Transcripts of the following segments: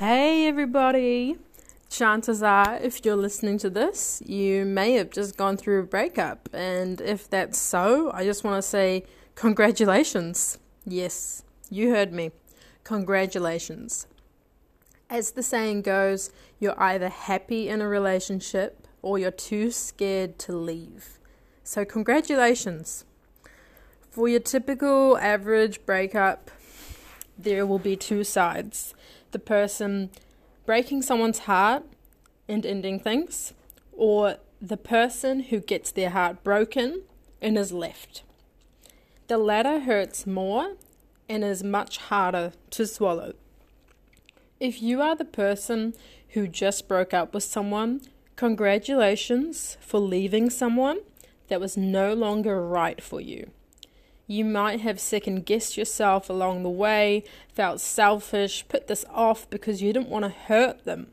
Hey, everybody. Chances are, if you're listening to this, you may have just gone through a breakup. And if that's so, I just want to say congratulations. Yes, you heard me. Congratulations. As the saying goes, you're either happy in a relationship or you're too scared to leave. So, congratulations. For your typical average breakup, there will be two sides the person breaking someone's heart and ending things, or the person who gets their heart broken and is left. The latter hurts more and is much harder to swallow. If you are the person who just broke up with someone, congratulations for leaving someone that was no longer right for you. You might have second guessed yourself along the way, felt selfish, put this off because you didn't want to hurt them.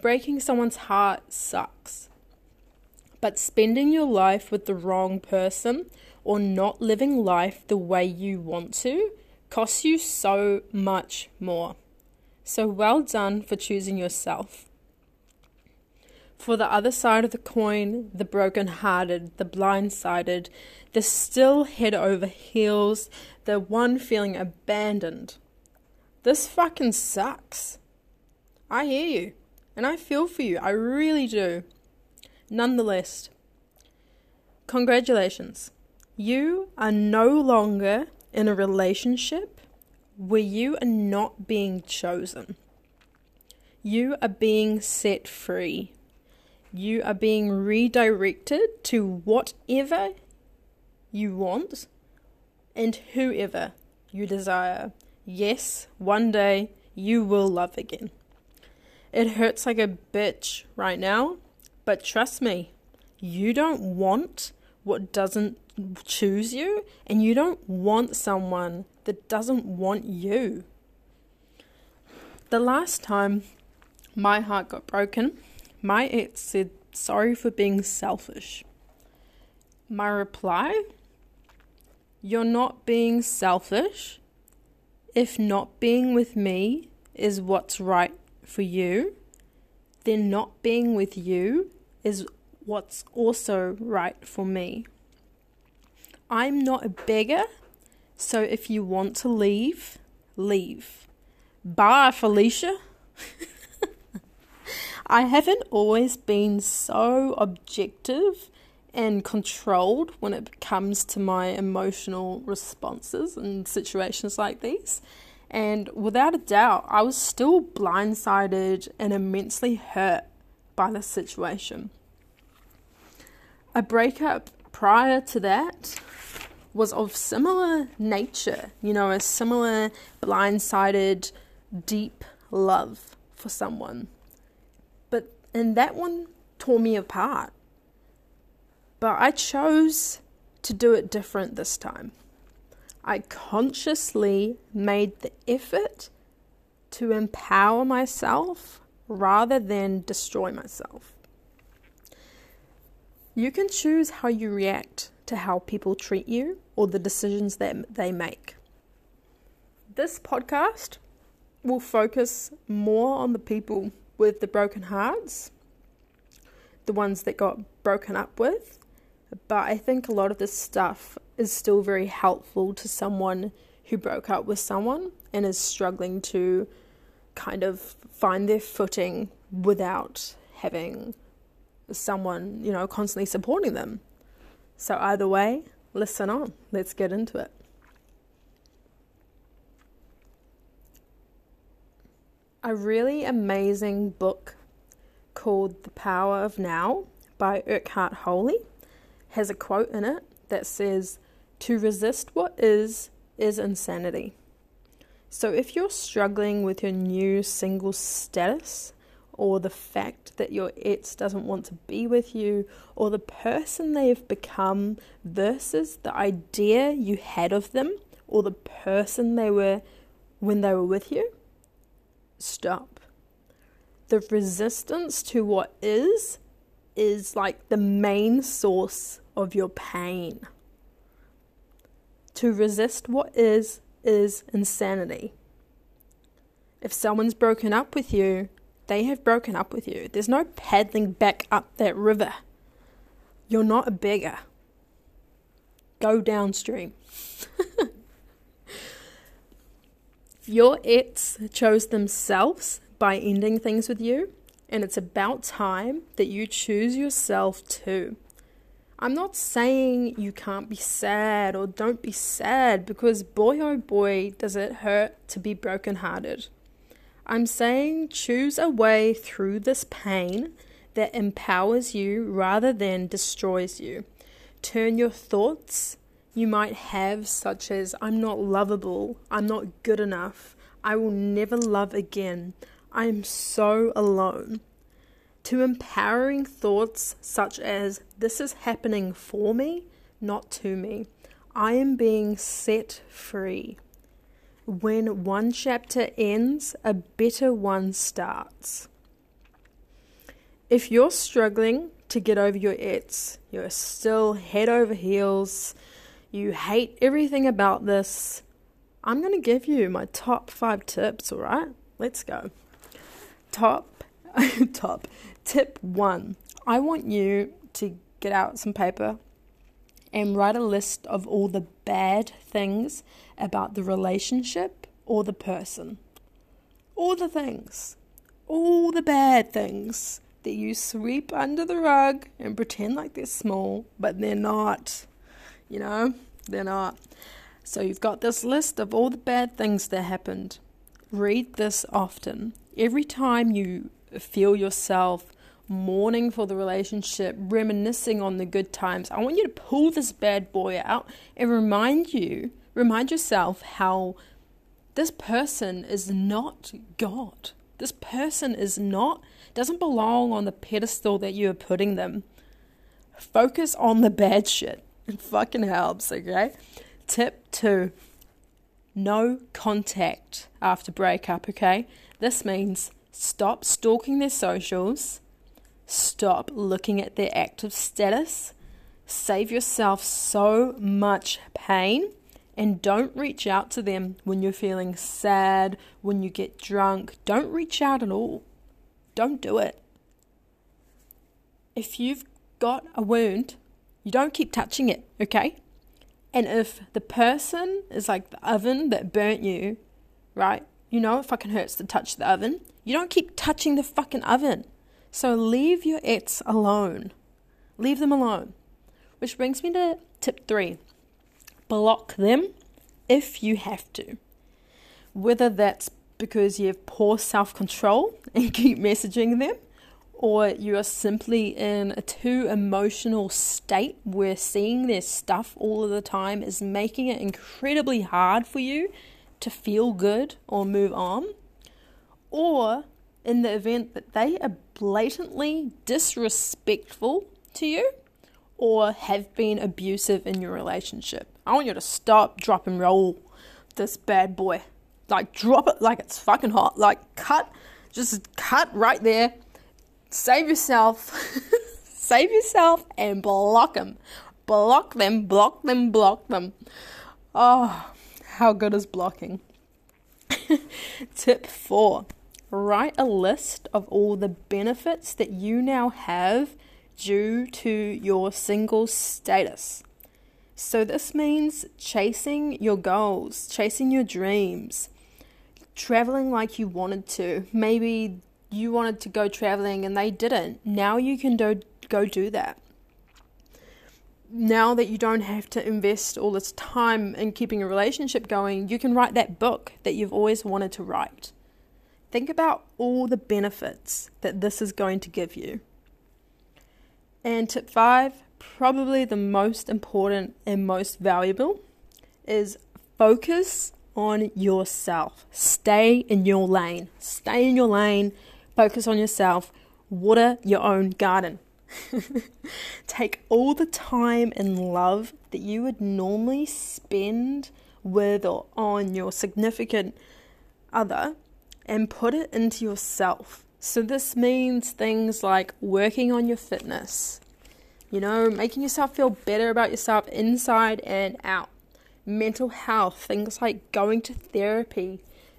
Breaking someone's heart sucks. But spending your life with the wrong person or not living life the way you want to costs you so much more. So well done for choosing yourself. For the other side of the coin, the broken-hearted, the blindsided, the still head over heels, the one feeling abandoned. This fucking sucks. I hear you, and I feel for you, I really do. Nonetheless, congratulations. You are no longer in a relationship where you are not being chosen. You are being set free you are being redirected to whatever you want and whoever you desire. Yes, one day you will love again. It hurts like a bitch right now, but trust me, you don't want what doesn't choose you, and you don't want someone that doesn't want you. The last time my heart got broken, my ex said, Sorry for being selfish. My reply, You're not being selfish. If not being with me is what's right for you, then not being with you is what's also right for me. I'm not a beggar, so if you want to leave, leave. Bye, Felicia. I haven't always been so objective and controlled when it comes to my emotional responses in situations like these. And without a doubt, I was still blindsided and immensely hurt by the situation. A breakup prior to that was of similar nature, you know, a similar blindsided, deep love for someone. And that one tore me apart. But I chose to do it different this time. I consciously made the effort to empower myself rather than destroy myself. You can choose how you react to how people treat you or the decisions that they make. This podcast will focus more on the people with the broken hearts, the ones that got broken up with. But I think a lot of this stuff is still very helpful to someone who broke up with someone and is struggling to kind of find their footing without having someone, you know, constantly supporting them. So, either way, listen on. Let's get into it. A really amazing book called The Power of Now by Eckhart Tolle has a quote in it that says, To resist what is, is insanity. So if you're struggling with your new single status, or the fact that your ex doesn't want to be with you, or the person they've become versus the idea you had of them, or the person they were when they were with you, stop. The resistance to what is is like the main source of your pain. To resist what is is insanity. If someone's broken up with you, they have broken up with you. There's no paddling back up that river. You're not a beggar. Go downstream. Your ex chose themselves by ending things with you, and it's about time that you choose yourself too. I'm not saying you can't be sad or don't be sad because boy oh boy does it hurt to be brokenhearted. I'm saying choose a way through this pain that empowers you rather than destroys you. Turn your thoughts you might have, such as, I'm not lovable, I'm not good enough, I will never love again, I am so alone, to empowering thoughts such as, This is happening for me, not to me. I am being set free. When one chapter ends, a better one starts. If you're struggling to get over your ex, you're still head over heels, you hate everything about this, I'm going to give you my top five tips, all right? Let's go. Top, top, tip one. I want you to get out some paper and write a list of all the bad things about the relationship or the person. All the things. All the bad things that you sweep under the rug and pretend like they're small, but they're not. You know, they're not. So you've got this list of all the bad things that happened. Read this often. Every time you feel yourself mourning for the relationship, reminiscing on the good times, I want you to pull this bad boy out and remind you, remind yourself how this person is not God. This person is not doesn't belong on the pedestal that you are putting them. Focus on the bad shit. It fucking helps, okay? Tip two no contact after breakup, okay? This means stop stalking their socials, stop looking at their active status, save yourself so much pain, and don't reach out to them when you're feeling sad, when you get drunk. Don't reach out at all. Don't do it. If you've got a wound, you don't keep touching it, okay? And if the person is like the oven that burnt you, right? You know it fucking hurts to touch the oven. You don't keep touching the fucking oven. So leave your ex alone. Leave them alone. Which brings me to tip three block them if you have to. Whether that's because you have poor self control and keep messaging them, or you are simply in a too emotional state where seeing their stuff all of the time is making it incredibly hard for you to feel good or move on, or in the event that they are blatantly disrespectful to you or have been abusive in your relationship. I want you to stop, drop, and roll this bad boy. Like, drop it like it's fucking hot. Like, cut, just cut right there. Save yourself. Save yourself and block them. Block them, block them, block them. Oh, how good is blocking? Tip four write a list of all the benefits that you now have due to your single status. So, this means chasing your goals, chasing your dreams, traveling like you wanted to. Maybe you wanted to go traveling and they didn't. Now you can do, go do that. Now that you don't have to invest all this time in keeping a relationship going, you can write that book that you've always wanted to write. Think about all the benefits that this is going to give you. And tip five, probably the most important and most valuable, is focus on yourself. Stay in your lane. Stay in your lane. Focus on yourself. Water your own garden. Take all the time and love that you would normally spend with or on your significant other and put it into yourself. So, this means things like working on your fitness, you know, making yourself feel better about yourself inside and out, mental health, things like going to therapy,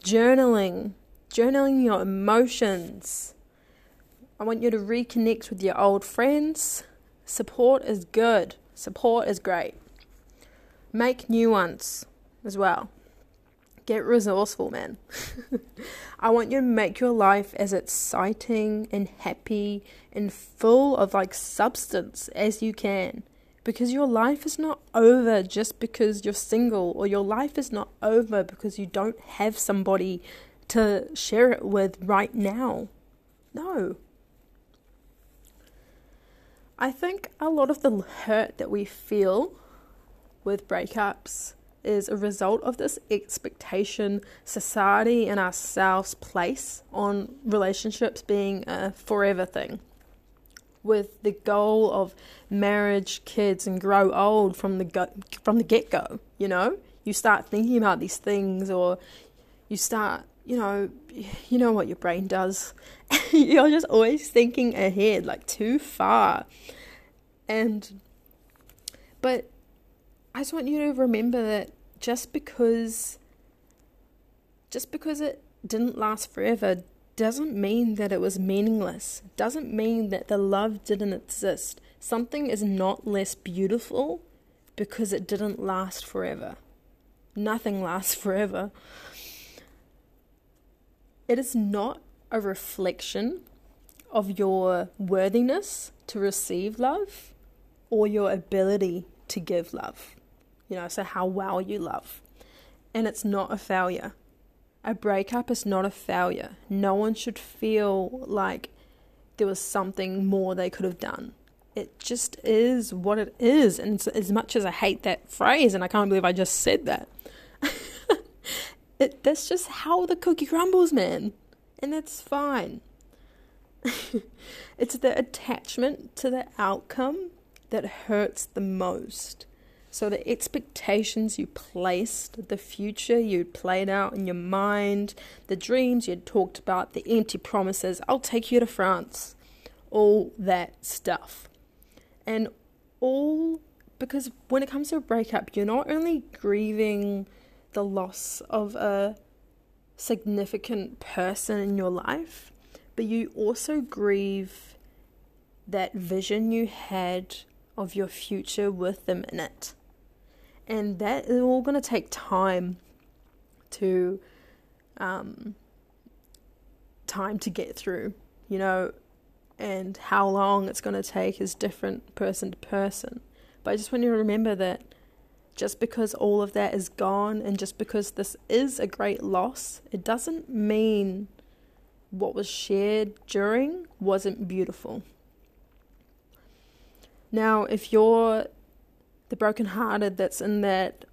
journaling, journaling your emotions. I want you to reconnect with your old friends. Support is good, support is great. Make new ones as well. Get resourceful, man. I want you to make your life as exciting and happy and full of like substance as you can. Because your life is not over just because you're single, or your life is not over because you don't have somebody to share it with right now. No. I think a lot of the hurt that we feel with breakups is a result of this expectation society and ourselves place on relationships being a forever thing with the goal of marriage, kids, and grow old from the go- from the get go. You know, you start thinking about these things, or you start, you know, you know what your brain does. You're just always thinking ahead, like too far, and but I just want you to remember that just because just because it didn't last forever doesn't mean that it was meaningless. Doesn't mean that the love didn't exist. Something is not less beautiful because it didn't last forever. Nothing lasts forever. It is not a reflection of your worthiness to receive love or your ability to give love you know, so how well you love. And it's not a failure. A breakup is not a failure. No one should feel like there was something more they could have done. It just is what it is. And as much as I hate that phrase, and I can't believe I just said that, it, that's just how the cookie crumbles, man. And that's fine. it's the attachment to the outcome that hurts the most. So the expectations you placed, the future you played out in your mind, the dreams you'd talked about, the empty promises, I'll take you to France, all that stuff. And all because when it comes to a breakup, you're not only grieving the loss of a significant person in your life, but you also grieve that vision you had of your future with them in it and that is all going to take time to um, time to get through, you know, and how long it's going to take is different person to person. But I just want you to remember that just because all of that is gone and just because this is a great loss, it doesn't mean what was shared during wasn't beautiful. Now, if you're the brokenhearted that's in that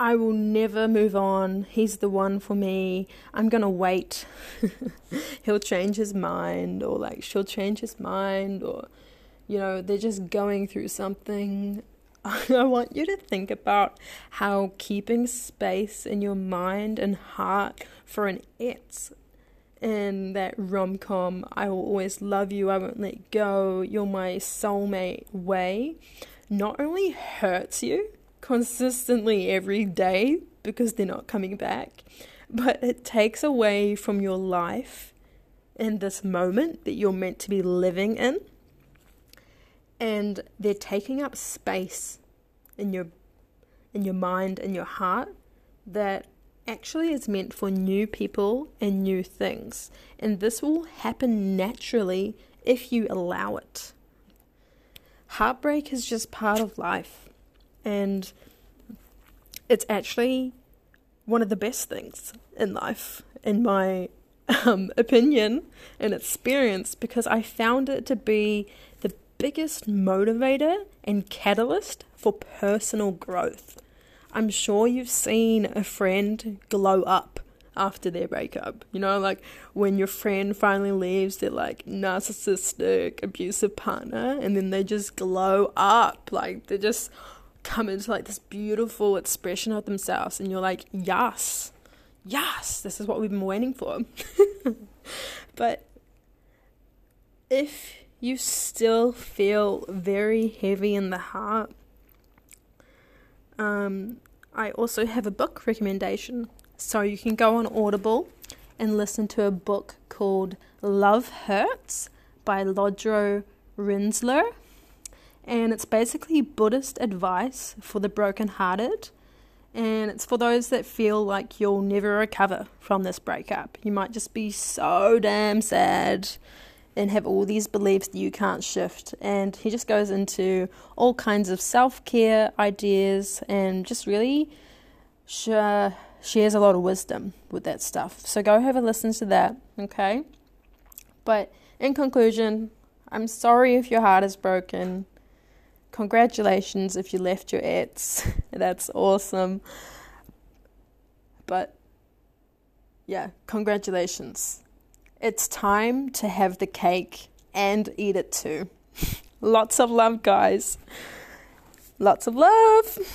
I will never move on. He's the one for me. I'm to wait. He'll change his mind, or like she'll change his mind, or, you know, they're just going through something. I want you to think about how keeping space in your mind and heart for an ex in that rom com, I will always love you, I won't let go, you're my soulmate way not only hurts you consistently every day because they're not coming back, but it takes away from your life in this moment that you're meant to be living in. And they're taking up space in your in your mind and your heart that actually is meant for new people and new things. And this will happen naturally if you allow it heartbreak is just part of life. And it's actually one of the best things in life, in my um, opinion and experience, because I found it to be biggest motivator and catalyst for personal growth. I'm sure you've seen a friend glow up after their breakup. You know, like when your friend finally leaves their like narcissistic, abusive partner, and then they just glow up. Like they just come into like this beautiful expression of themselves, and you're like, yes, yes, this is what we've been waiting for. but if you still feel very heavy in the heart, um, I also have a book recommendation so you can go on Audible and listen to a book called Love Hurts by Lodro Rinzler. And it's basically Buddhist advice for the brokenhearted. And it's for those that feel like you'll never recover from this breakup. You might just be so damn sad and have all these beliefs that you can't shift. And he just goes into all kinds of self care ideas and just really sh- shares a lot of wisdom with that stuff. So go have a listen to that, okay? But in conclusion, I'm sorry if your heart is broken. Congratulations if you left your ex. That's awesome. But yeah, congratulations. It's time to have the cake and eat it too. Lots of love, guys. Lots of love.